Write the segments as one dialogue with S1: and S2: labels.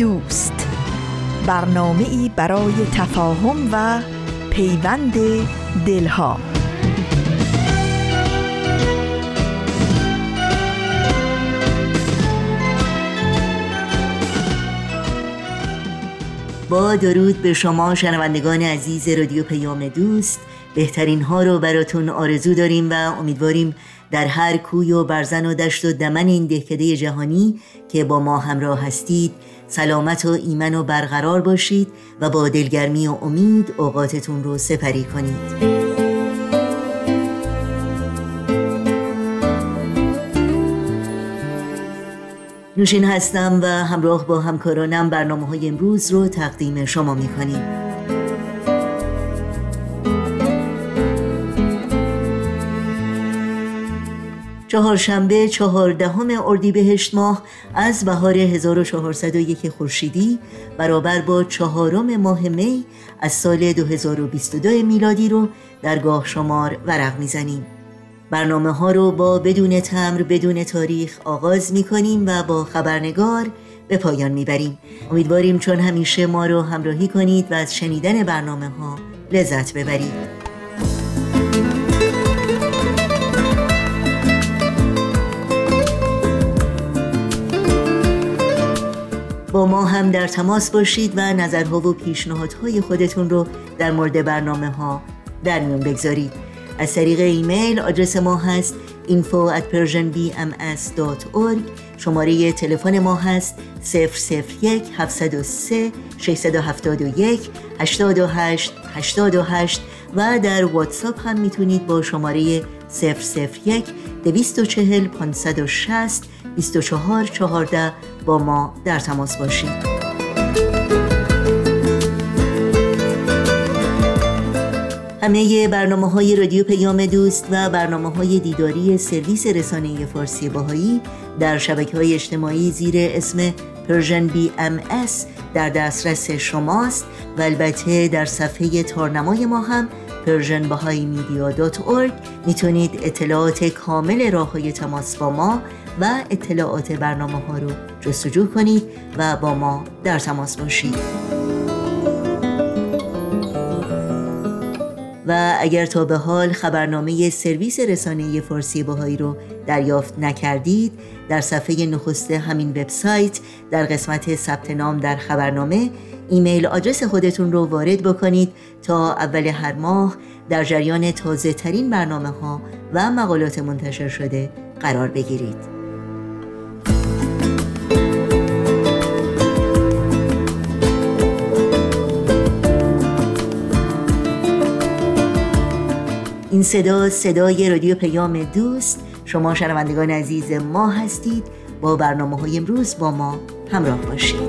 S1: دوست. برنامه ای برای تفاهم و پیوند دلها.
S2: با درود به شما شنوندگان عزیز رادیو پیام دوست. بهترین ها رو براتون آرزو داریم و امیدواریم در هر کوی و برزن و دشت و دمن این دهکده جهانی که با ما همراه هستید سلامت و ایمن و برقرار باشید و با دلگرمی و امید اوقاتتون رو سپری کنید. نوشین هستم و همراه با همکارانم برنامه های امروز رو تقدیم شما می کنیم چهارشنبه چهاردهم اردیبهشت ماه از بهار 1401 خورشیدی برابر با چهارم ماه می از سال 2022 میلادی رو در گاه شمار ورق می‌زنیم. برنامه ها رو با بدون تمر بدون تاریخ آغاز می کنیم و با خبرنگار به پایان می‌بریم. امیدواریم چون همیشه ما رو همراهی کنید و از شنیدن برنامه ها لذت ببرید. با ما هم در تماس باشید و نظرها و پیشنهادهای خودتون رو در مورد برنامه ها در میون بگذارید. از طریق ایمیل آدرس ما هست info at persianbms.org شماره تلفن ما هست 001 703 671 828 828 و در واتساپ هم می‌تونید با شماره 001 240 560 24 14 با ما در تماس باشید. همه برنامه های رادیو پیام دوست و برنامه های دیداری سرویس رسانه فارسی بهائی در شبکه های اجتماعی زیر اسم Persian BMS در دسترس شماست و البته در صفحه تارنمای ما هم Persian Bahá'í Media می‌تونید اطلاعات کامل راه های تماس با ما و اطلاعات برنامه ها رو جستجو کنید و با ما در تماس باشید و اگر تا به حال خبرنامه سرویس رسانه فارسی باهایی رو دریافت نکردید در صفحه نخست همین وبسایت در قسمت ثبت نام در خبرنامه ایمیل آدرس خودتون رو وارد بکنید تا اول هر ماه در جریان تازه ترین برنامه ها و مقالات منتشر شده قرار بگیرید. این صدا صدای رادیو پیام دوست. شما شنوندگان عزیز ما هستید. با برنامه های امروز با ما همراه باشید.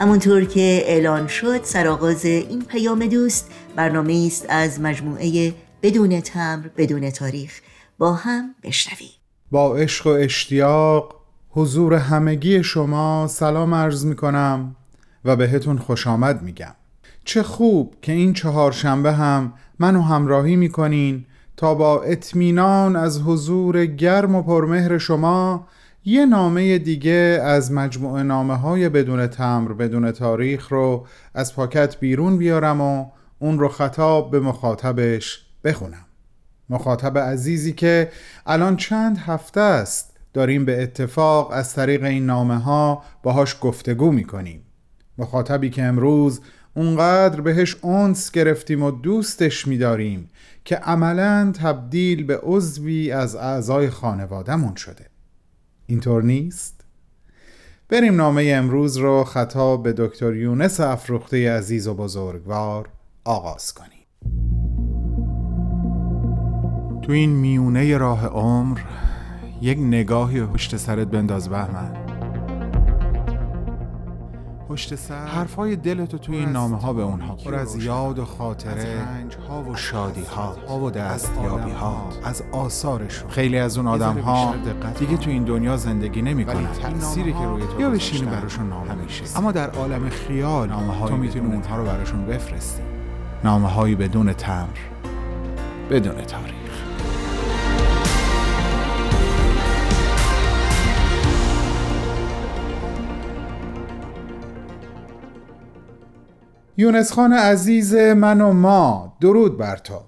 S2: همونطور که اعلان شد سرآغاز این پیام دوست برنامه است از مجموعه بدون تمر بدون تاریخ. با هم بشنویم.
S3: با عشق و اشتیاق حضور همگی شما سلام عرض می کنم و بهتون خوش آمد میگم. چه خوب که این چهارشنبه هم منو همراهی می‌کنین تا با اطمینان از حضور گرم و پرمهر شما یه نامه دیگه از مجموعه نامه های بدون تمر بدون تاریخ رو از پاکت بیرون بیارم و اون رو خطاب به مخاطبش بخونم. مخاطب عزیزی که الان چند هفته است داریم به اتفاق از طریق این نامه ها باهاش گفتگو می‌کنیم. مخاطبی که امروز اونقدر بهش اونس گرفتیم و دوستش میداریم که عملا تبدیل به عضوی از اعضای خانوادهمون شده. اینطور نیست؟ بریم نامه امروز رو خطاب به دکتر یونس افروخته عزیز و بزرگوار آغاز کنیم. تو این میونه راه عمر یک نگاهی پشت سرت بنداز بهمن. پشت سر حرفای دلتو توی این نامه ها به اونها پر از یاد و خاطره رنج ها و شادی ها ها و دستیابی ها از آثارشون. خیلی از اون آدم ها دیگه تو این دنیا زندگی نمی کنن. تأثیری که روی تو یا بشینی براشون نامه میشه اما در عالم خیال نامه تو می‌تونی اونها رو براشون بفرستی. نامه هایی بدون تمر. بدون تاریخ. یونس خان عزیز من و ما درود بر تو.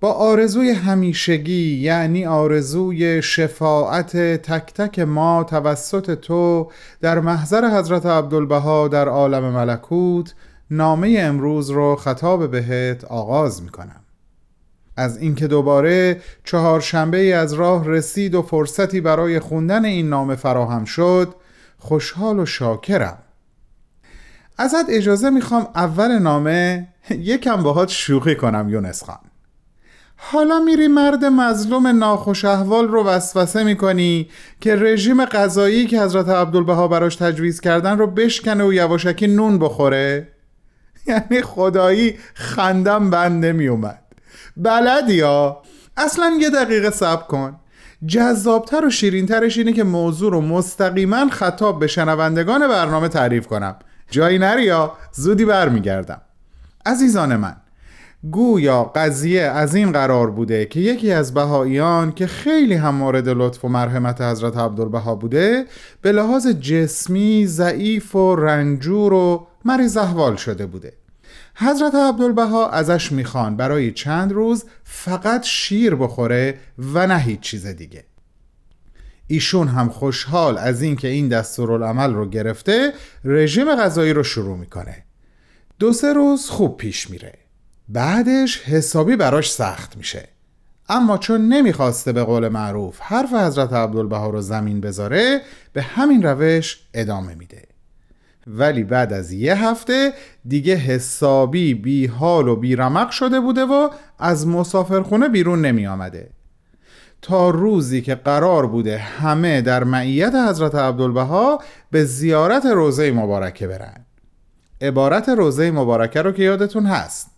S3: با آرزوی همیشگی یعنی آرزوی شفاعت تک تک ما توسط تو در محضر حضرت عبدالبها در عالم ملکوت نامه امروز رو خطاب بهت آغاز می کنم از اینکه دوباره چهارشنبه از راه رسید و فرصتی برای خوندن این نامه فراهم شد خوشحال و شاکرم. ازت اجازه می‌خوام اول نامه یکم باهات شوخی کنم یونس خان. حالا میری مرد مظلوم ناخوش احوال رو وسوسه می‌کنی که رژیم غذایی که حضرت عبدالبها براش تجویز کردن رو بشکنه و یواشکی نون بخوره؟ یعنی خدایی خندم بند نمیومد بلدی ها؟ اصلا یه دقیقه صبر کن. جذابتر و شیرینترش اینه که موضوع رو مستقیما خطاب به شنوندگان برنامه تعریف کنم. جایی نریا زودی برمیگردم. عزیزان من گویا قضیه از این قرار بوده که یکی از بهاییان که خیلی هم مورد لطف و مرحمت حضرت عبدالبها بوده به لحاظ جسمی ضعیف و رنجور و مریض احوال شده بوده. حضرت عبدالبها ازش می‌خوان برای چند روز فقط شیر بخوره و نه هیچ چیز دیگه. ایشون هم خوشحال از اینکه این دستورالعمل رو گرفته رژیم غذایی رو شروع می‌کنه. دو سه روز خوب پیش میره. بعدش حسابی براش سخت میشه. اما چون نمی‌خواسته به قول معروف حرف حضرت عبدالبها رو زمین بذاره به همین روش ادامه میده. ولی بعد از یه هفته دیگه حسابی بی حال و بی رمق شده بوده و از مسافرخونه بیرون نمی آمده تا روزی که قرار بوده همه در معیت حضرت عبدالبها به زیارت روزه مبارکه برن. عبارت روزه مبارکه رو که یادتون هست.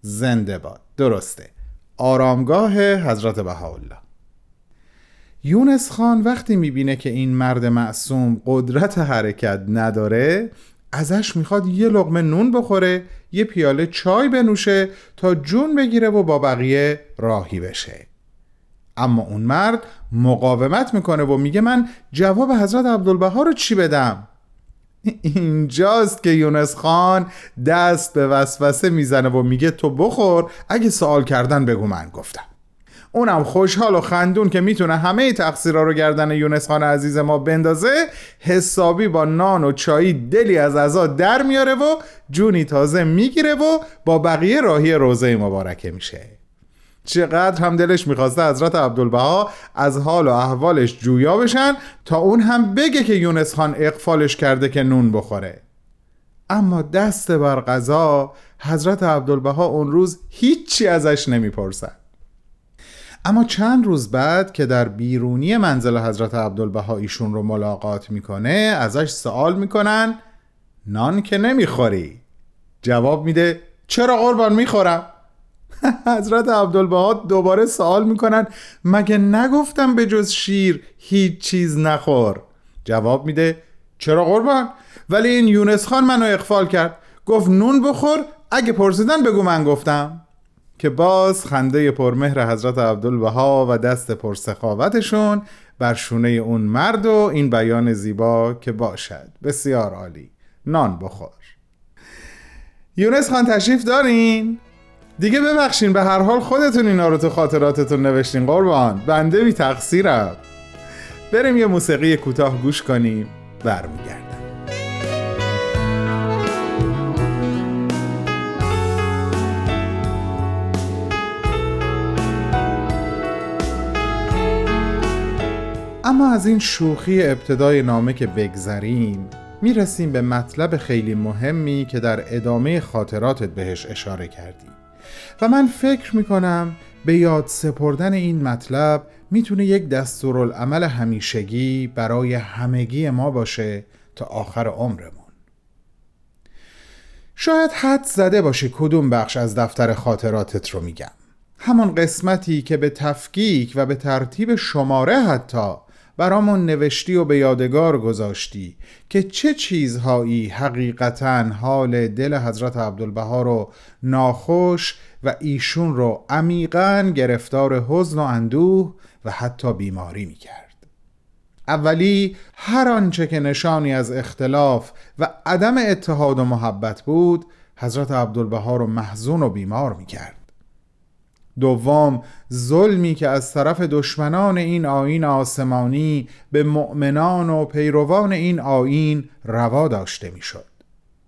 S3: زنده باد. درسته. آرامگاه حضرت بهاءالله. یونس خان وقتی می‌بینه که این مرد معصوم قدرت حرکت نداره ازش می‌خواد یه لغمه نون بخوره یه پیاله چای بنوشه تا جون بگیره و با بقیه راهی بشه. اما اون مرد مقاومت می‌کنه و میگه من جواب حضرت عبدالبها رو چی بدم؟ اینجاست که یونس خان دست به وسوسه می‌زنه و میگه تو بخور اگه سوال کردن بگو من گفتم. اونم خوشحال و خندون که می‌تونه همه تقصیرها رو گردن یونس خان عزیز ما بندازه حسابی با نان و چایی دلی از عزا در میاره و جونی تازه می‌گیره و با بقیه راهی روزه مبارکه میشه. چقدر هم دلش می‌خواسته حضرت عبدالبها از حال و احوالش جویا بشن تا اون هم بگه که یونس خان اقفالش کرده که نون بخوره. اما دست بر قضا حضرت عبدالبها اون روز هیچی ازش نمی‌پرسد اما چند روز بعد که در بیرونی منزل حضرت عبدالبها ایشون رو ملاقات می‌کنه ازش سوال می‌کنن نان که نمی‌خوری؟ جواب میده چرا قربان می‌خورم؟ حضرت عبدالبها دوباره سوال می‌کنن مگه نگفتم به جز شیر هیچ چیز نخور؟ جواب میده چرا قربان؟ ولی این یونس خان منو اقفال کرد. گفت نون بخور اگه پرسیدن بگو من گفتم. که باز خنده پرمهر حضرت عبدالبها و دست پرسخاوتشون بر شونه اون مرد و این بیان زیبا که باشد. بسیار عالی. نان بخور. یونس خان تشریف دارین؟ دیگه ببخشین به هر حال خودتون اینا رو تو خاطراتتون نوشتین قربان. بنده بی تقصیرم. بریم یه موسیقی کوتاه گوش کنیم. برمیگردیم اما از این شوخی ابتدای نامه که بگذریم می‌رسیم به مطلب خیلی مهمی که در ادامه خاطراتت بهش اشاره کردی و من فکر می‌کنم به یاد سپردن این مطلب می‌تونه یک دستورالعمل همیشگی برای همگی ما باشه تا آخر عمرمون. شاید حد زده باشی کدوم بخش از دفتر خاطراتت رو میگم. همون قسمتی که به تفکیک و به ترتیب شماره حتی برامون نوشتی و به یادگار گذاشتی که چه چیزهایی حقیقتا حال دل حضرت عبدالبها رو ناخوش و ایشون رو عمیقا گرفتار حزن و اندوه و حتی بیماری می کرد. اولی هر آنچه که نشانی از اختلاف و عدم اتحاد و محبت بود حضرت عبدالبها رو محزون و بیمار می کرد. دوم ظلمی که از طرف دشمنان این آین آسمانی به مؤمنان و پیروان این آین روا داشته می‌شد.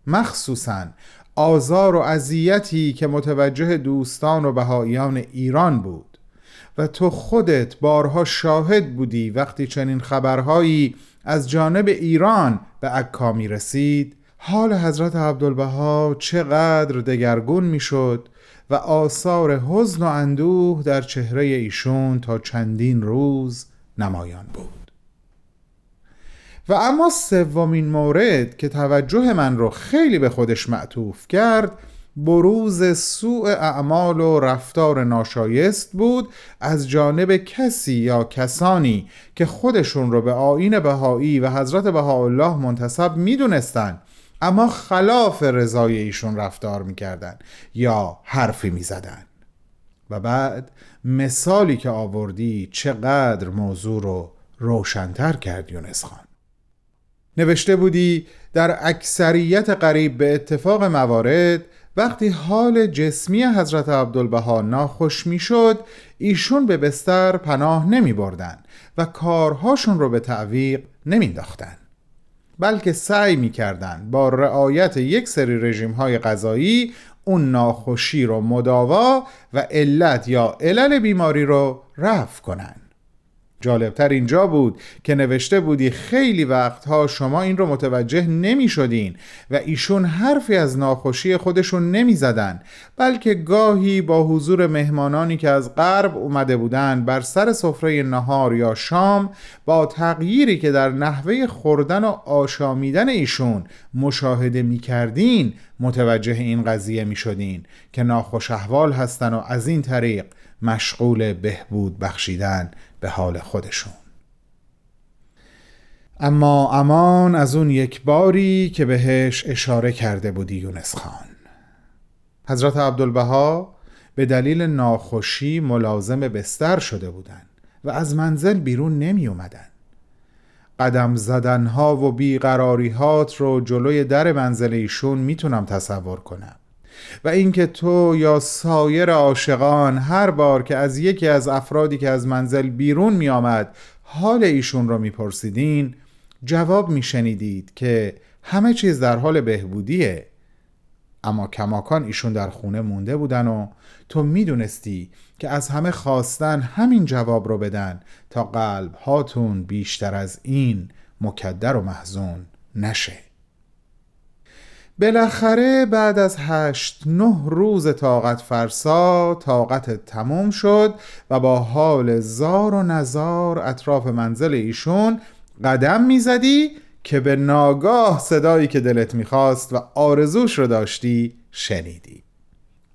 S3: مخصوصا آزار و اذیتی که متوجه دوستان و بهاییان ایران بود و تو خودت بارها شاهد بودی وقتی چنین خبرهایی از جانب ایران به عکا می رسید حال حضرت عبدالبها چقدر دگرگون می‌شد و آثار حزن و اندوه در چهره ایشون تا چندین روز نمایان بود. و اما سومین مورد که توجه من رو خیلی به خودش معطوف کرد بروز سوء اعمال و رفتار ناشایست بود از جانب کسی یا کسانی که خودشون رو به آین بهایی و حضرت بهاءالله منتصب می‌دونستند اما خلاف رضای ایشون رفتار می‌کردن یا حرفی می‌زدن. و بعد مثالی که آوردی چقدر موضوع رو روشنتر کرد یونس خان. نوشته بودی در اکثریت قریب به اتفاق موارد وقتی حال جسمی حضرت عبدالبها ناخوش می‌شد ایشون به بستر پناه نمی بردن و کارهاشون رو به تعویق نمینداختن. بلکه سعی می‌کردند با رعایت یک سری رژیم های غذایی اون ناخوشی رو مداوا و علت یا علل بیماری رو رفع کنند. جالبتر اینجا بود که نوشته بودی خیلی وقتها شما این رو متوجه نمی شدین و ایشون حرفی از ناخوشی خودشون نمی زدن بلکه گاهی با حضور مهمانانی که از غرب اومده بودن بر سر سفره نهار یا شام با تغییری که در نحوه خوردن و آشامیدن ایشون مشاهده می کردین متوجه این قضیه می شدین که ناخوش احوال هستن و از این طریق مشغول بهبود بخشیدن. به حال خودشون. اما امان از اون یک باری که بهش اشاره کرده بودی یونس خان. حضرت عبدالبها به دلیل ناخوشی ملازم بستر شده بودند و از منزل بیرون نمی اومدن. قدم زدنها و بیقراریهات رو جلوی در منزل ایشون می‌تونم تصور کنم. و اینکه تو یا سایر عاشقان هر بار که از یکی از افرادی که از منزل بیرون می آمد حال ایشون را میپرسیدین جواب میشنیدید که همه چیز در حال بهبودیه. اما کماکان ایشون در خونه مونده بودن و تو می‌دونستی که از همه خواستن همین جواب رو بدن تا قلب هاتون بیشتر از این مکدر و محزون نشه. بالاخره بعد از هشت نه روز طاقت فرسا طاقت تموم شد و با حال زار و نزار اطراف منزل ایشون قدم می‌زدی که به ناگاه صدایی که دلت می‌خواست و آرزوش رو داشتی شنیدی.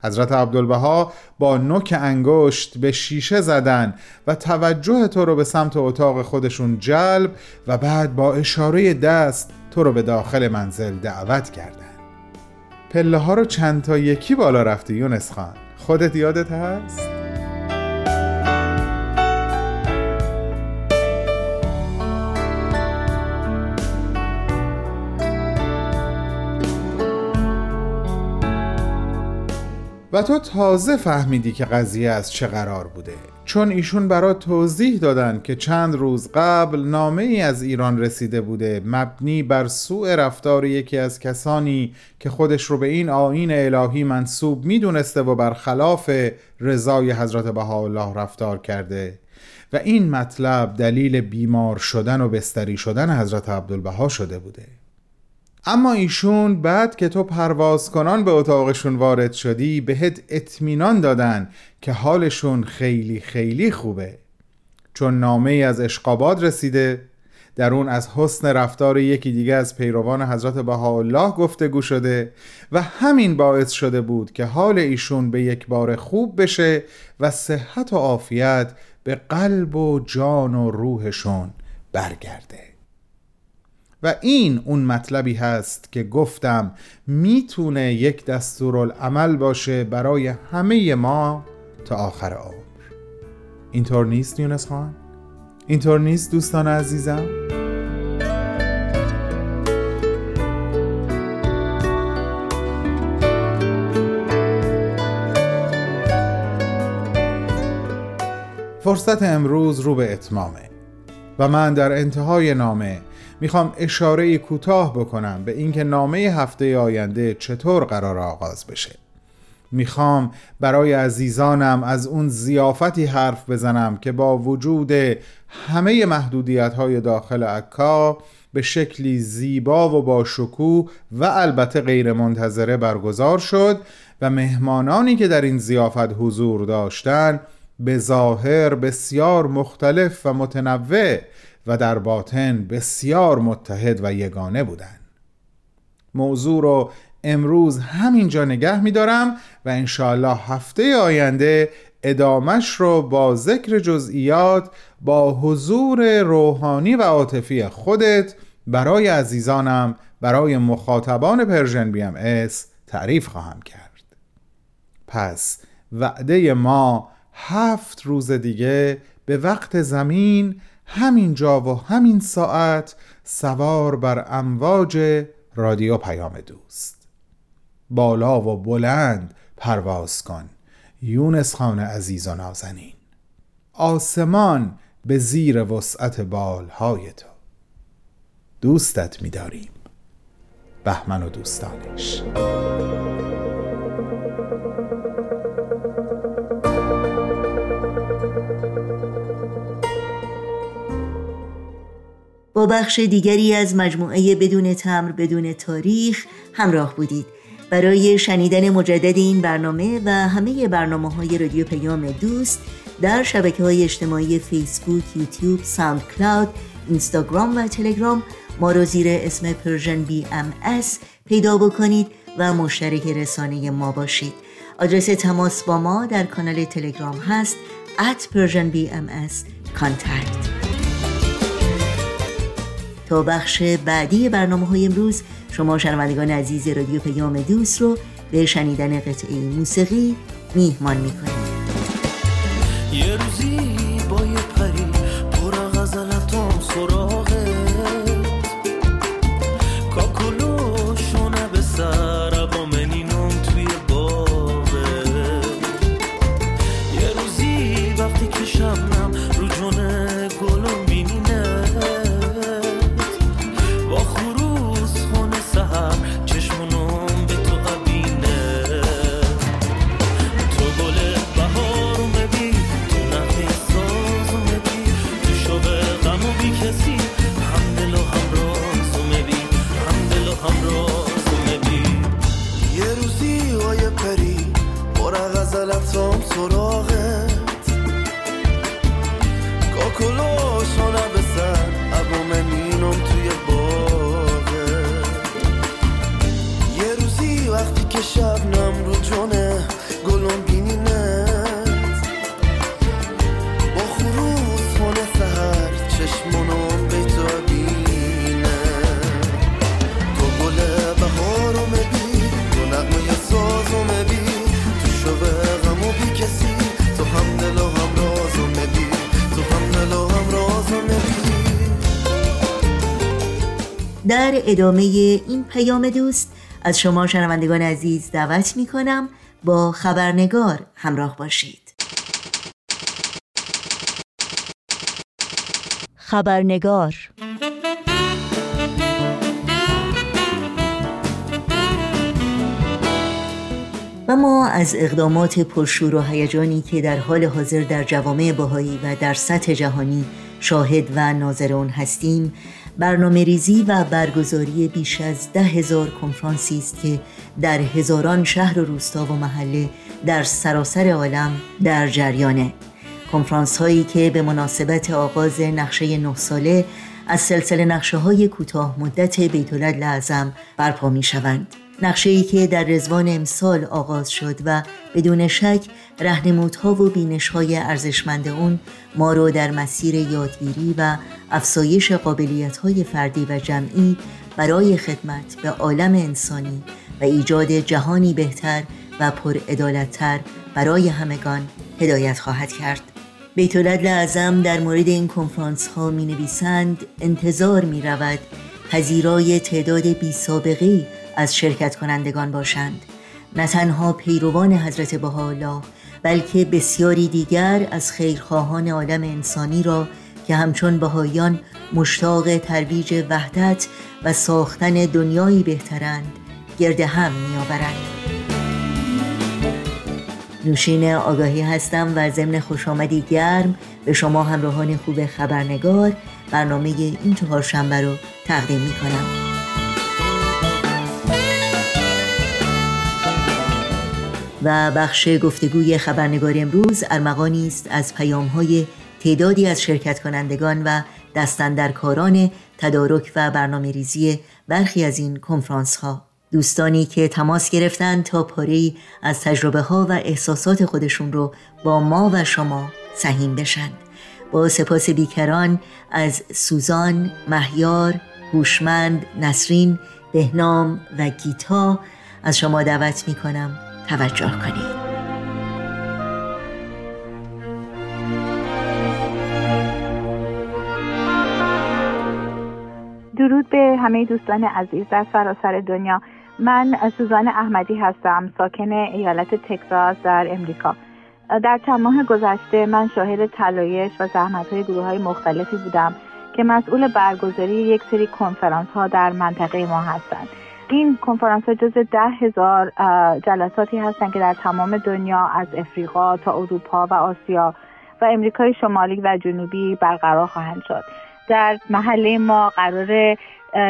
S3: حضرت عبدالبها با نوک انگشت به شیشه زدن و توجه تو رو به سمت اتاق خودشون جلب و بعد با اشاره دست تو رو به داخل منزل دعوت کردن. پله ها رو چند تا یکی بالا رفتی یونس خان خودت یادت هست؟ و تو تازه فهمیدی که قضیه از چه قرار بوده چون ایشون برات توضیح دادن که چند روز قبل نامه ای از ایران رسیده بوده مبنی بر سوء رفتار یکی از کسانی که خودش رو به این آین الهی منصوب می‌دونسته و برخلاف رضای حضرت بهاءالله رفتار کرده. و این مطلب دلیل بیمار شدن و بستری شدن حضرت عبدالبها شده بوده. اما ایشون بعد که تو پرواز کنان به اتاقشون وارد شدی بهت اطمینان دادن که حالشون خیلی خیلی خوبه. چون نامه ای از اشقاباد رسیده در اون از حسن رفتار یکی دیگه از پیروان حضرت بهاءالله گفتگو شده و همین باعث شده بود که حال ایشون به یک بار خوب بشه و صحت و عافیت به قلب و جان و روحشون برگرده. و این اون مطلبی هست که گفتم می‌تونه یک دستورالعمل باشه برای همه ما تا آخر عمر اینطور نیست یونس خان؟ اینطور نیست دوستان عزیزم؟ فرصت امروز رو به اتمامه و من در انتهای نامه می‌خوام اشاره کوتاه بکنم به اینکه نامه هفته آینده چطور قرار آغاز بشه می‌خوام برای عزیزانم از اون زیافتی حرف بزنم که با وجود همه محدودیت های داخل عکا به شکلی زیبا و با شکوه و البته غیر منتظره برگزار شد و مهمانانی که در این زیافت حضور داشتن به ظاهر بسیار مختلف و متنوع و در باطن بسیار متحد و یگانه بودند. موضوع رو امروز همینجا نگه میدارم و انشاءالله هفته آینده ادامش رو با ذکر جزئیات با حضور روحانی و عاطفی خودت برای عزیزانم برای مخاطبان Persian BMS تعریف خواهم کرد. پس وعده ما هفت روز دیگه به وقت زمین همین جا و همین ساعت سوار بر امواج رادیو پیام دوست. بالا و بلند پرواز کن یونس خان عزیز و نازنین. آسمان به زیر وسعت بالهای تو. دوستت می‌داریم. بهمن و دوستانش.
S2: با بخش دیگری از مجموعه بدون تمر بدون تاریخ همراه بودید. برای شنیدن مجدد این برنامه و همه برنامه های رادیو پیام دوست در شبکه های اجتماعی فیسبوک، یوتیوب، ساوند کلاود، اینستاگرام و تلگرام ما رو زیر اسم Persian BMS پیدا بکنید و مشترک رسانه ما باشید. آدرس تماس با ما در کانال تلگرام هست at Persian BMS contact تا بخش بعدی برنامه های امروز شما شنوندگان عزیز رادیو پیام دوست رو به شنیدن قطعه موسیقی میهمان می‌کنیم.
S4: یه روزی با یه پری پر غزلتام سراغت
S2: ادامه این پیام دوست از شما شنوندگان عزیز دعوت می کنم با خبرنگار همراه باشید.
S1: خبرنگار
S2: و ما از اقدامات پرشور و هیجانی که در حال حاضر در جوامع باهایی و در سطح جهانی شاهد و ناظر آن هستیم برنامه ریزی و برگزاری بیش از ده هزار کنفرانسی است که در هزاران شهر و روستا و محله در سراسر عالم در جریانه. کنفرانس هایی که به مناسبت آغاز نقشه نه ساله از سلسله نقشه های کوتاه مدت بیتولد لعظم برپا می شوند نقشه ای که در رزوان امسال آغاز شد و بدون شک رهنمودها و بینش های ارزشمند اون ما رو در مسیر یادگیری و افزایش قابلیت های فردی و جمعی برای خدمت به عالم انسانی و ایجاد جهانی بهتر و پر برای همگان هدایت خواهد کرد. بیتولد لعظم در مورد این کنفرانس ها می نویسند انتظار می رود پذیرای تعداد بی سابقه از شرکت کنندگان باشند نه تنها پیروان حضرت بهاءالله بلکه بسیاری دیگر از خیرخواهان عالم انسانی را که همچون بهایان مشتاق ترویج وحدت و ساختن دنیایی بهترند گرد هم میآورند نوشین آگاهی هستم و ضمن خوش آمدی گرم به شما همراهان خوب خبرنگار برنامه این چهارشنبه رو تقدیم می کنم. و بخش گفتگوی خبرنگار امروز ارمغانی است از های تعدادی از شرکت کنندگان و دستندرکاران تدارک و برنامه ریزی برخی از این کنفرانس ها دوستانی که تماس گرفتند تا پاره از تجربه ها و احساسات خودشون رو با ما و شما سهیم بشند با سپاس بیکران از سوزان، مهیار، هوشمند، نسرین، بهنام و گیتا از شما دعوت می کنم توجه کنید.
S5: درود به همه دوستان عزیز در سراسر دنیا. من سوزان احمدی هستم ساکن ایالت تکساس در امریکا. در چند گذشته من شاهد تلایش و زحمت های گروه های مختلفی بودم که مسئول برگزاری یک سری کنفرانس ها در منطقه ما هستند. این کنفرانس ها جز ده هزار جلساتی هستند که در تمام دنیا از افریقا تا اروپا و آسیا و امریکای شمالی و جنوبی برقرار خواهند شد. در محله ما قرار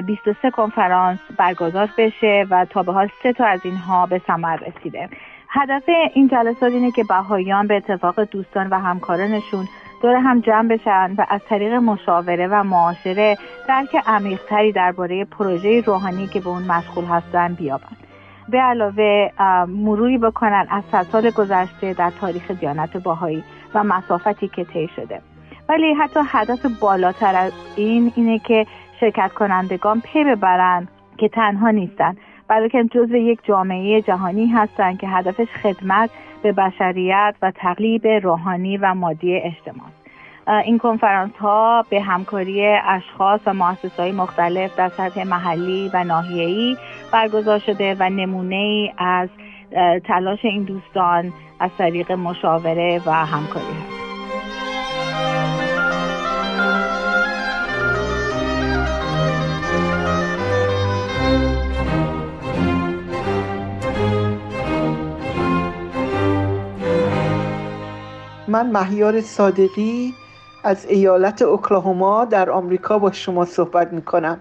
S5: 23 کنفرانس برگزار بشه و تا به حال سه تا از اینها به ثمر رسیده. هدف این جلسات اینه که بهاییان به اتفاق دوستان و همکارانشون دور هم جمع بشن و از طریق مشاوره و معاشره درک عمیقتری درباره پروژه روحانی که به اون مشغول هستن بیابن. به علاوه مروری بکنن از سال گذشته در تاریخ دیانت باهایی و مسافتی که طی شده. ولی حتی هدف بالاتر از این اینه که شرکت کنندگان پی ببرن که تنها نیستن بلکه جزو یک جامعه جهانی هستند که هدفش خدمت به بشریت و تقلیب روحانی و مادی اجتماع. این کنفرانس ها به همکاری اشخاص و مؤسسات های مختلف در سطح محلی و ناحیه‌ای برگزار شده و نمونه ای از تلاش این دوستان از طریق مشاوره و همکاری هست.
S6: من مهیار صادقی از ایالت اوکلاهوما در آمریکا با شما صحبت می کنم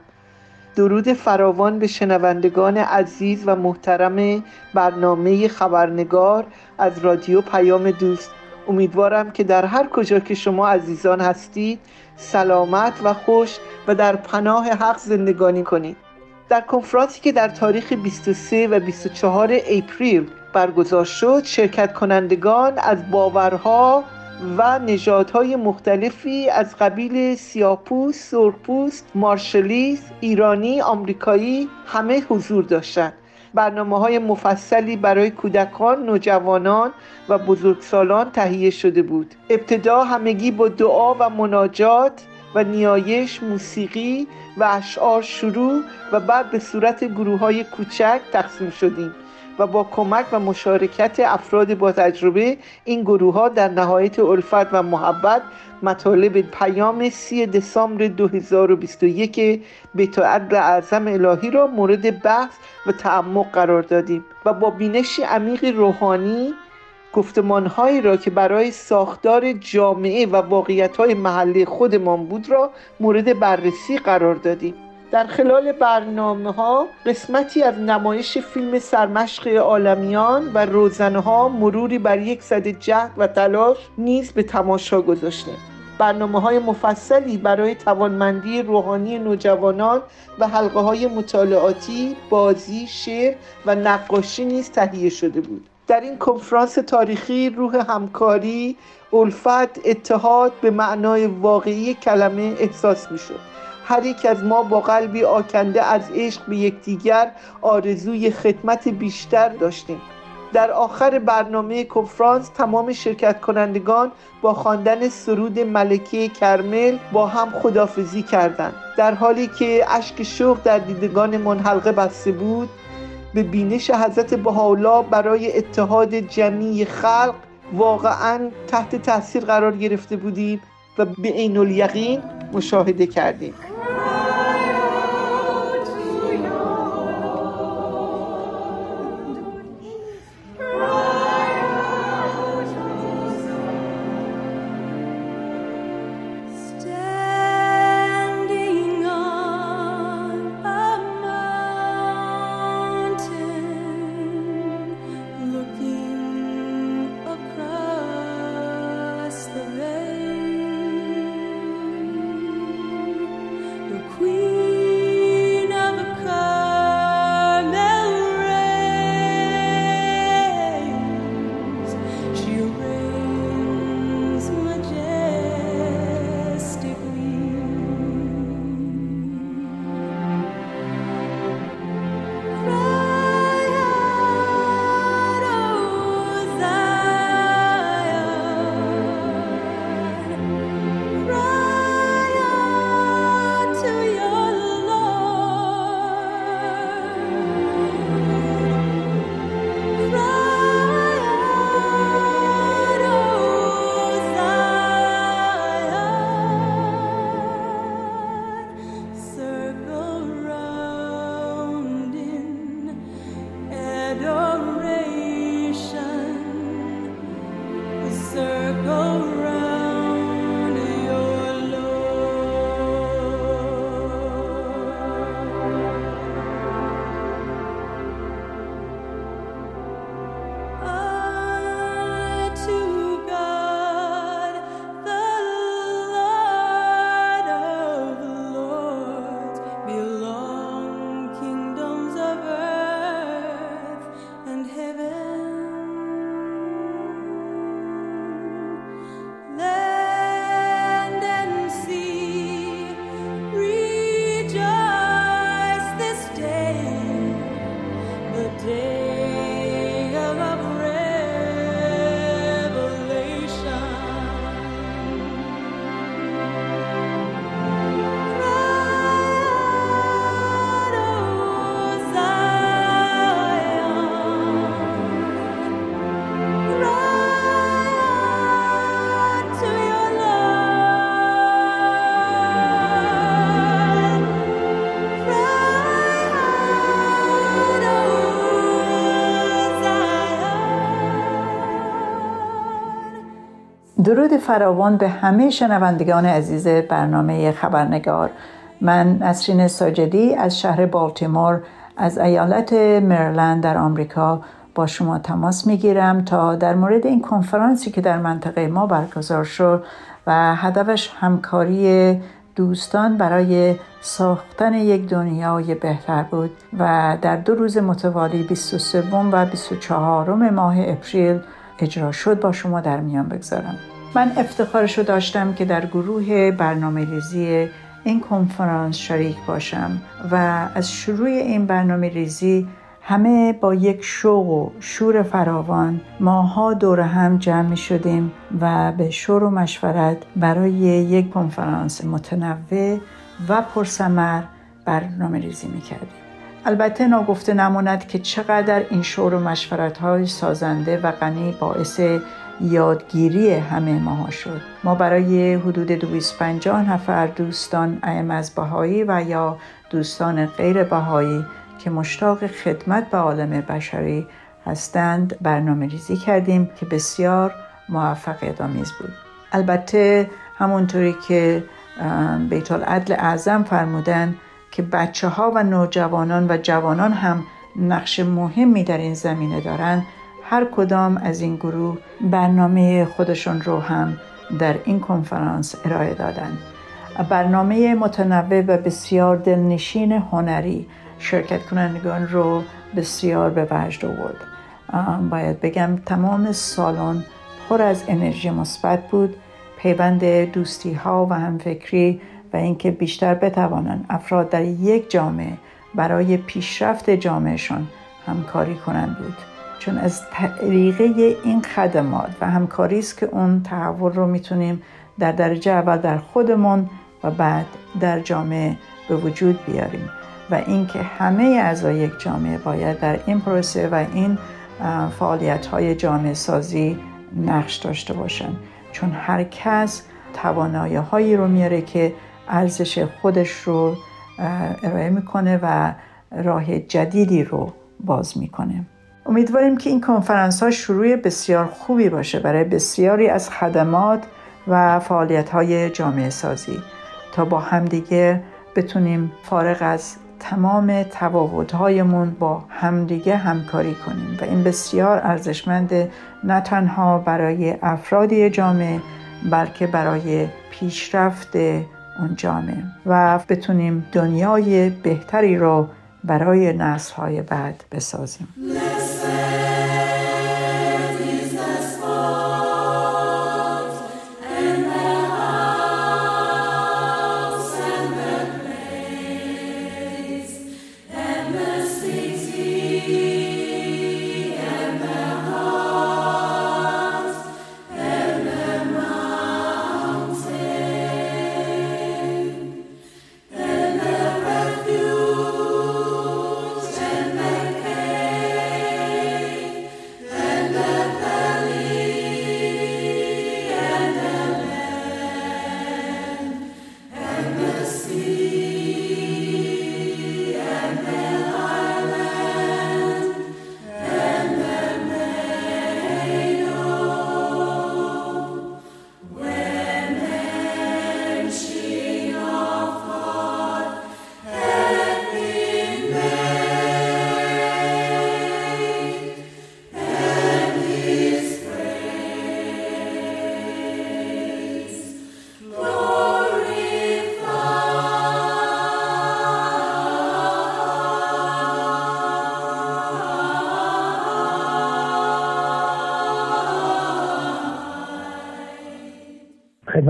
S6: درود فراوان به شنوندگان عزیز و محترم برنامه خبرنگار از رادیو پیام دوست. امیدوارم که در هر کجا که شما عزیزان هستید سلامت و خوش و در پناه حق زندگانی کنید. در کنفرانسی که در تاریخ 23 و 24 اپریل برگزار شد شرکت کنندگان از باورها و نژادهای مختلفی از قبیل سیاپوس، سرپوست، مارشلیس، ایرانی، آمریکایی همه حضور داشتند. برنامه های مفصلی برای کودکان، نوجوانان و بزرگسالان تهیه شده بود. ابتدا همگی با دعا و مناجات و نیایش موسیقی و اشعار شروع و بعد به صورت گروه های کوچک تقسیم شدیم
S7: و با کمک و مشارکت افراد با تجربه این گروه ها در نهایت الفت و محبت مطالب پیام سی دسامبر 2021 به عدل اعظم الهی را مورد بحث و تعمق قرار دادیم و با بینش عمیق روحانی گفتمانهایی را که برای ساختار جامعه و واقعیتهای محلی خودمان بود را مورد بررسی قرار دادیم. در خلال برنامه ها قسمتی از نمایش فیلم سرمشق عالمیان و روزنه ها مروری بر یک صد جهد و تلاش نیز به تماشا گذاشتیم برنامه های مفصلی برای توانمندی روحانی نوجوانان و حلقه های مطالعاتی، بازی، شعر و نقاشی نیز تهیه شده بود. در این کنفرانس تاریخی روح همکاری، الفت، اتحاد به معنای واقعی کلمه احساس می شد هر یک از ما با قلبی آکنده از عشق به یکدیگر آرزوی خدمت بیشتر داشتیم. در آخر برنامه کنفرانس تمام شرکت کنندگان با خواندن سرود ملکه کرمل با هم خدافزی کردند. در حالی که اشک شوق در دیدگان منحلقه بسته بود به بینش حضرت بهاولا برای اتحاد جمعی خلق واقعا تحت تاثیر قرار گرفته بودیم و به عین الیقین مشاهده کردیم.
S8: درود فراوان به همه شنوندگان عزیز برنامه خبرنگار. من نسرین ساجدی از شهر بالتیمور از ایالت مریلند در آمریکا با شما تماس می گیرم تا در مورد این کنفرانسی که در منطقه ما برگزار شد و هدفش همکاری دوستان برای ساختن یک دنیای بهتر بود و در دو روز متوالی 23 و 24 ماه اپریل اجرا شد. با شما در میان بگذارم. من افتخارش رو داشتم که در گروه برنامه ریزی این کنفرانس شریک باشم و از شروع این برنامه ریزی همه با یک شوق و شور فراوان ماها دور هم جمع شدیم و به شور و مشورت برای یک کنفرانس متنوع و پرسمر برنامه ریزی می کردیم. البته ناگفته نماند که چقدر این شور و مشورت های سازنده و غنی باعث یادگیری همه ماها شد. ما برای حدود 250 نفر دوستان ایم از بهایی و یا دوستان غیر بهایی که مشتاق خدمت به عالم بشری هستند برنامه ریزی کردیم که بسیار موفق ادامیز بود. البته همونطوری که بیت العدل اعظم فرمودن که بچه ها و نوجوانان و جوانان هم نقش مهمی در این زمینه دارند هر کدام از این گروه برنامه خودشون رو هم در این کنفرانس ارائه دادند برنامه متنوع و بسیار دلنشین هنری شرکت کنندگان رو بسیار به وجد آورد. باید بگم تمام سالن پر از انرژی مثبت بود پیوند دوستی ها و همفکری و اینکه بیشتر بتوانند افراد در یک جامعه برای پیشرفت جامعهشان همکاری کنند بود. چون از طریقه این خدمات و همکاری است که اون تحول رو می‌تونیم در درجه اول در خودمون و بعد در جامعه به وجود بیاریم. و اینکه همه اعضای یک جامعه باید در این پروسه و این فعالیت های جامعه سازی نقش داشته باشند چون هر کس توانایی هایی رو میاره که ارزش خودش رو ارائه می‌کنه و راه جدیدی رو باز می‌کنه. امیدواریم که این کنفرانس ها شروع بسیار خوبی باشه برای بسیاری از خدمات و فعالیت های جامعه سازی تا با همدیگه بتونیم فارغ از تمام هایمون با همدیگه همکاری کنیم و این بسیار ارزشمند نه تنها برای افرادی جامعه بلکه برای پیشرفت اون جامعه و بتونیم دنیای بهتری رو برای های بعد بسازیم.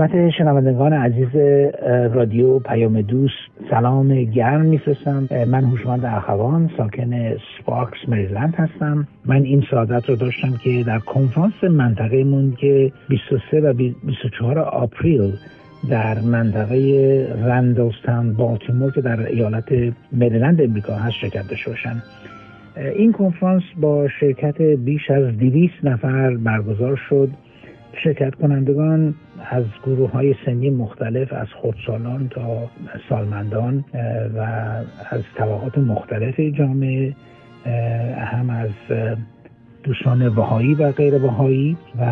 S9: خدمت شنوندگان عزیز رادیو پیام دوست. سلام گرم میفرستم. من هوشمند اخوان ساکن سپارکس مریلند هستم. من این سعادت رو داشتم که در کنفرانس منطقه مون که 23 و 24 آپریل در منطقه رندلستان بالتیمور که در ایالت مریلند امریکا هست شرکت داشته باشم. این کنفرانس با شرکت بیش از 200 نفر برگزار شد. شرکت کنندگان از گروه های سنی مختلف از خودسالان تا سالمندان و از طبقات مختلف جامعه هم از دوستان وهایی و غیر وهایی و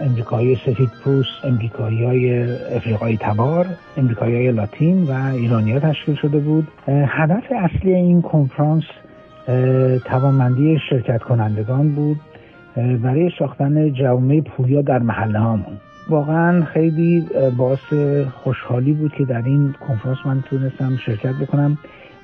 S9: امریکایی سفید پوست امریکایی های افریقایی تبار امریکایی های لاتین و ایرانی ها تشکیل شده بود. هدف اصلی این کنفرانس توانمندی شرکت کنندگان بود برای ساختن جوامع پویا در محله هامون. واقعا خیلی باعث خوشحالی بود که در این کنفرانس من تونستم شرکت بکنم.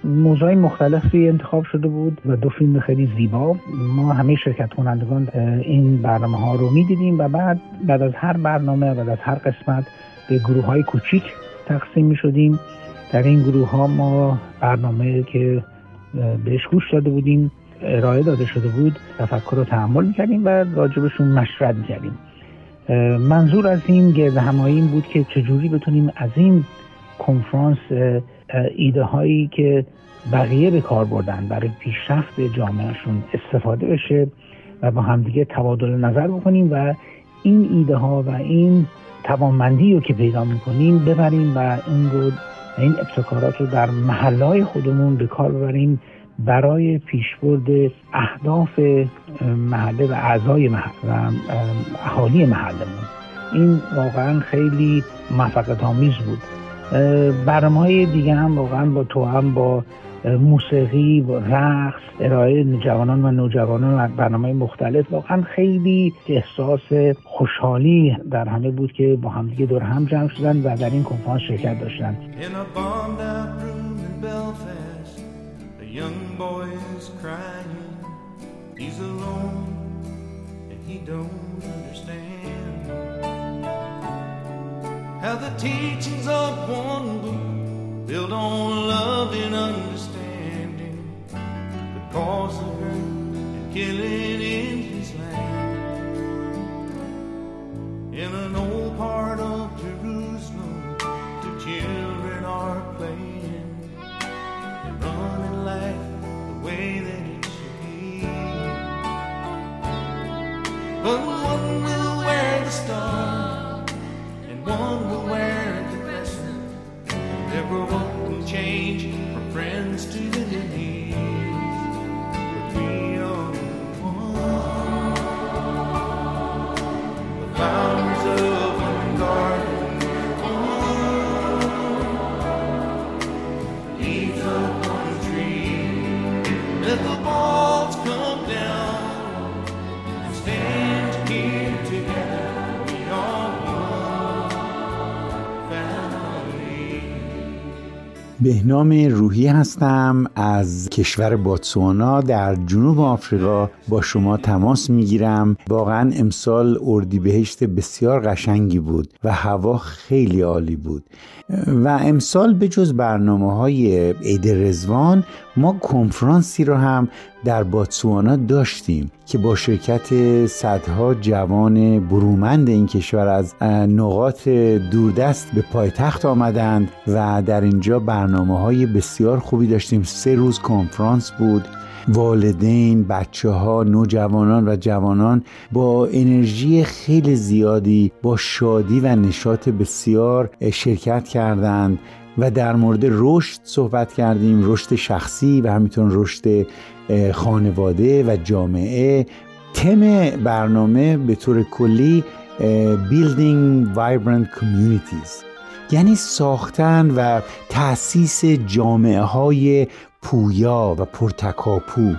S9: موضوع مختلفی انتخاب شده بود و دو فیلم خیلی زیبا. ما همه شرکت کنندگان این برنامه ها رو می‌دیدیم و بعد بعد از هر برنامه بعد از هر قسمت به گروه های کوچیک تقسیم می شدیم در این گروه ها ما برنامه که بهش گوش داده بودیم ارائه داده شده بود تفکر رو تحمل می‌کردیم و راجبشون مشورت می‌کردیم. منظور از این گرد همایی این بود که چجوری بتونیم از این کنفرانس ایده هایی که بقیه به کار بردن برای پیشرفت جامعهشون استفاده بشه و با همدیگه تبادل نظر بکنیم و این ایده ها و این توانمندی رو که پیدا می‌کنیم ببریم و این رو این ابتکارات رو در محلهای خودمون به کار ببریم برای پیشبرد اهداف محله و اعضای محل و اهالی محلمون. این واقعا خیلی موفقیت آمیز بود. برنامه های دیگه هم واقعا با تو هم با موسیقی و رقص ارائه جوانان و نوجوانان و برنامه مختلف. واقعا خیلی احساس خوشحالی در همه بود که با همدیگه دور هم جمع شدن و در این کنفرانس شرکت داشتن. How the teachings of one book build on love and understanding could cause the hurt and killing in his land.
S10: بهنام روحی هستم از کشور باتسوانا در جنوب آفریقا. با شما تماس می‌گیرم. واقعا امسال اردیبهشت بسیار قشنگی بود و هوا خیلی عالی بود. و امسال به جز برنامه های عید رزوان ما کنفرانسی رو هم در باتسوانا داشتیم که با شرکت صدها جوان برومند این کشور از نقاط دوردست به پایتخت آمدند و در اینجا برنامه های بسیار خوبی داشتیم. سه روز کنفرانس بود. والدین، بچه ها، نوجوانان و جوانان با انرژی خیلی زیادی با شادی و نشاط بسیار شرکت کردند و در مورد رشد صحبت کردیم. رشد شخصی و همینطور رشد خانواده و جامعه. تم برنامه به طور کلی Building Vibrant Communities. یعنی ساختن و تأسیس جامعه های پویا و پرتکاپو.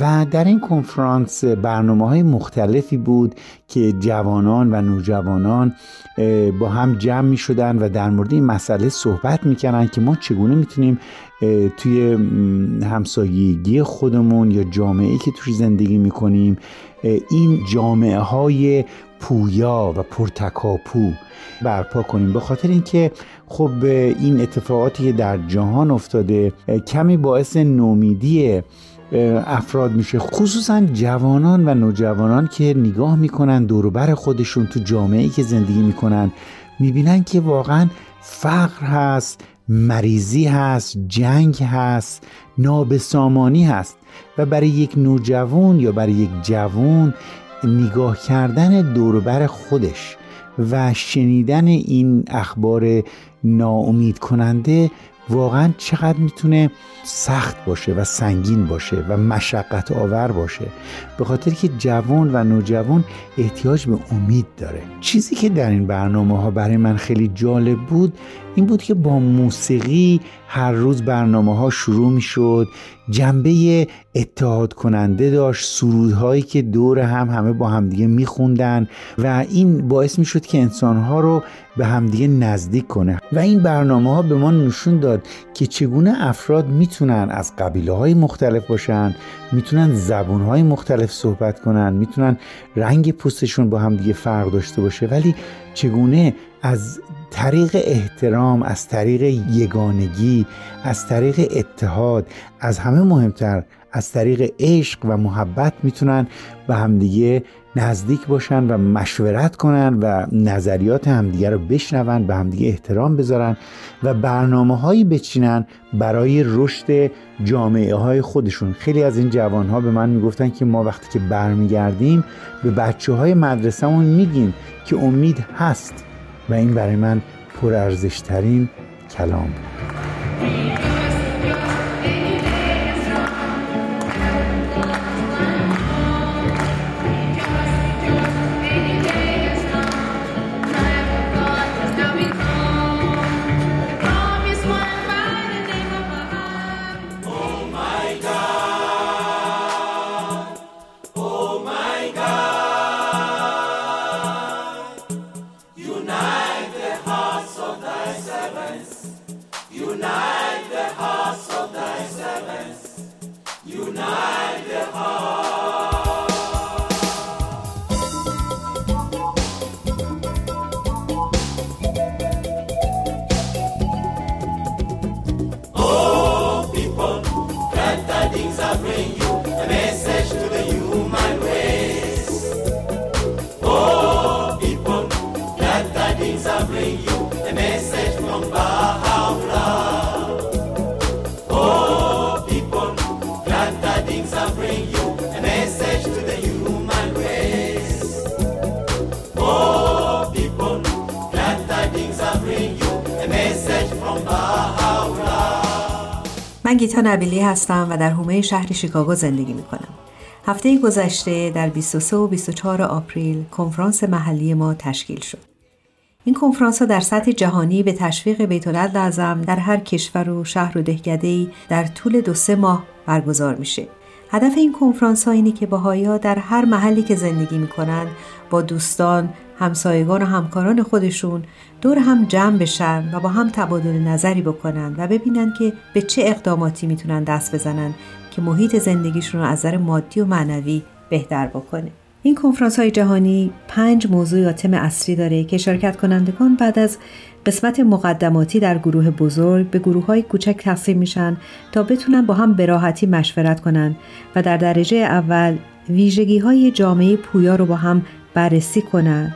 S10: و در این کنفرانس برنامه های مختلفی بود که جوانان و نوجوانان با هم جمع می شدن و در مورد این مسئله صحبت می کردن که ما چگونه می‌تونیم توی همسایگی خودمون یا جامعه که توش زندگی می کنیم این جامعه های پویا و پرتکاپو برپا کنیم. به خاطر اینکه خب این اتفاقاتی که در جهان افتاده کمی باعث نومیدی افراد میشه. خصوصا جوانان و نوجوانان که نگاه می‌کنن دوروبر خودشون تو جامعه که زندگی می‌کنن می‌بینن که واقعا فقر هست مریضی هست جنگ هست نابسامانی هست. و برای یک نوجوان یا برای یک جوان نگاه کردن دوروبر خودش و شنیدن این اخبار ناامید کننده واقعا چقدر می‌تونه سخت باشه و سنگین باشه و مشقت آور باشه. به خاطر که جوان و نوجوان احتیاج به امید داره. چیزی که در این برنامه ها برای من خیلی جالب بود این بود که با موسیقی هر روز برنامه ها شروع می شد جنبه اتحاد کننده داشت سرودهایی که دور هم همه با همدیگه می خوندن و این باعث می شد که انسانها رو به همدیگه نزدیک کنه. و این برنامه ها به ما نشون داد که چگونه افراد می‌تونن از قبیله های مختلف باشن می‌تونن زبون های مختلف صحبت کنن می‌تونن رنگ پوستشون با همدیگه فرق داشته باشه. ولی چگونه از طریق احترام از طریق یگانگی از طریق اتحاد از همه مهمتر از طریق عشق و محبت می‌تونن به همدیگه نزدیک باشن و مشورت کنن و نظریات همدیگه رو بشنون به همدیگه احترام بذارن و برنامه هایی بچینن برای رشد جامعه های خودشون. خیلی از این جوان ها به من می‌گفتن که ما وقتی که برمیگردیم به بچه های مدرسهمون میگیم که امید هست. و این برای من پرارزشترین کلام بود.
S11: گیتا نبیلی هستم و در حومه شهر شیکاگو زندگی می کنم. هفته گذشته در 23 و 24 آپریل کنفرانس محلی ما تشکیل شد. این کنفرانس ها در سطح جهانی به تشویق بیت لازم در هر کشور و شهر و دهکده‌ای در طول دو سه ماه برگزار میشه. هدف این کنفرانس ها اینه که باهایا در هر محلی که زندگی می‌کنن با دوستان، همسایگان و همکاران خودشون دور هم جمع بشن و با هم تبادل نظری بکنن و ببینن که به چه اقداماتی می‌تونن دست بزنن که محیط زندگیشون رو از نظر مادی و معنوی بهتر بکنه. این کنفرانس های جهانی پنج موضوع یا تم اصلی داره که شرکت کنندگان بعد از قسمت مقدماتی در گروه بزرگ به گروه های کوچک تقسیم میشن تا بتونن با هم براحتی مشورت کنن و در درجه اول ویژگی های جامعه پویا رو با هم بررسی کنن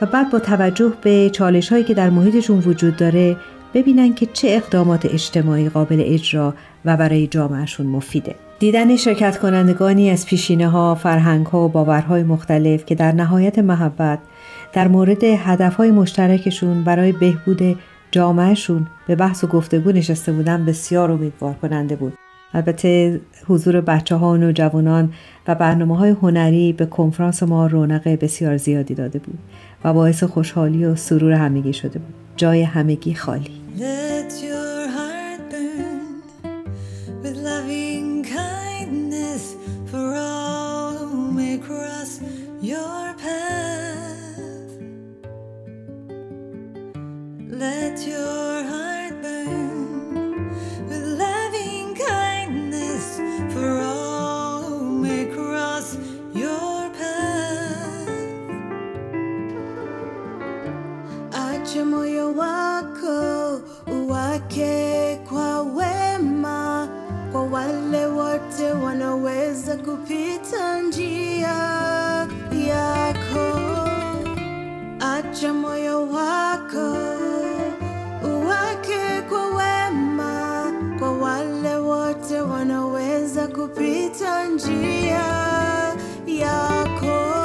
S11: و بعد با توجه به چالش هایی که در محیطشون وجود داره ببینن که چه اقدامات اجتماعی قابل اجرا و برای جامعهشون مفیده. دیدن شرکت کنندگانی از پیشینه ها، فرهنگ ها و باورهای مختلف که در نهایت محبت در مورد هدف های مشترکشون برای بهبود جامعهشون به بحث و گفتگو نشسته بودن بسیار امیدوار کننده بود. البته حضور بچه ها و نوجوانان و برنامه های هنری به کنفرانس ما رونق بسیار زیادی داده بود و باعث خوشحالی و سرور همگی شده بود. جای همگی خالی.
S7: naweza kupita njia yako, acha moyo wako uwake kwa wema, kwa wale wote wanaweza kupita njia yako.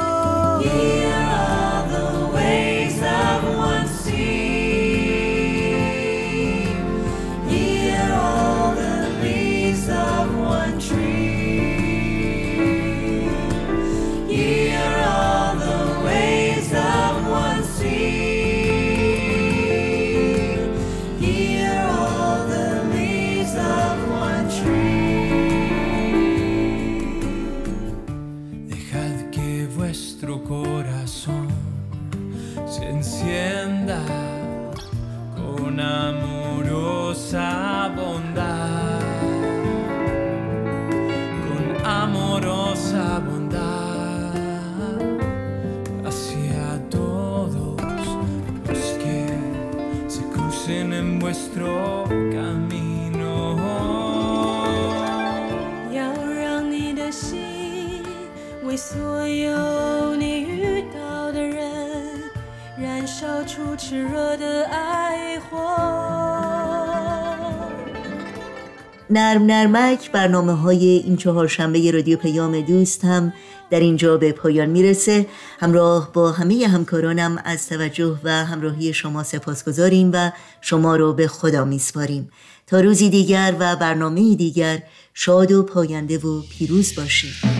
S2: نرم نرمک برنامه های این چهار شنبه رادیو پیام دوست هم در اینجا به پایان می‌رسه. همراه با همه همکارانم از توجه و همراهی شما سپاس گذاریم و شما رو به خدا میسپاریم. تا روزی دیگر و برنامه دیگر شاد و پاینده و پیروز باشید.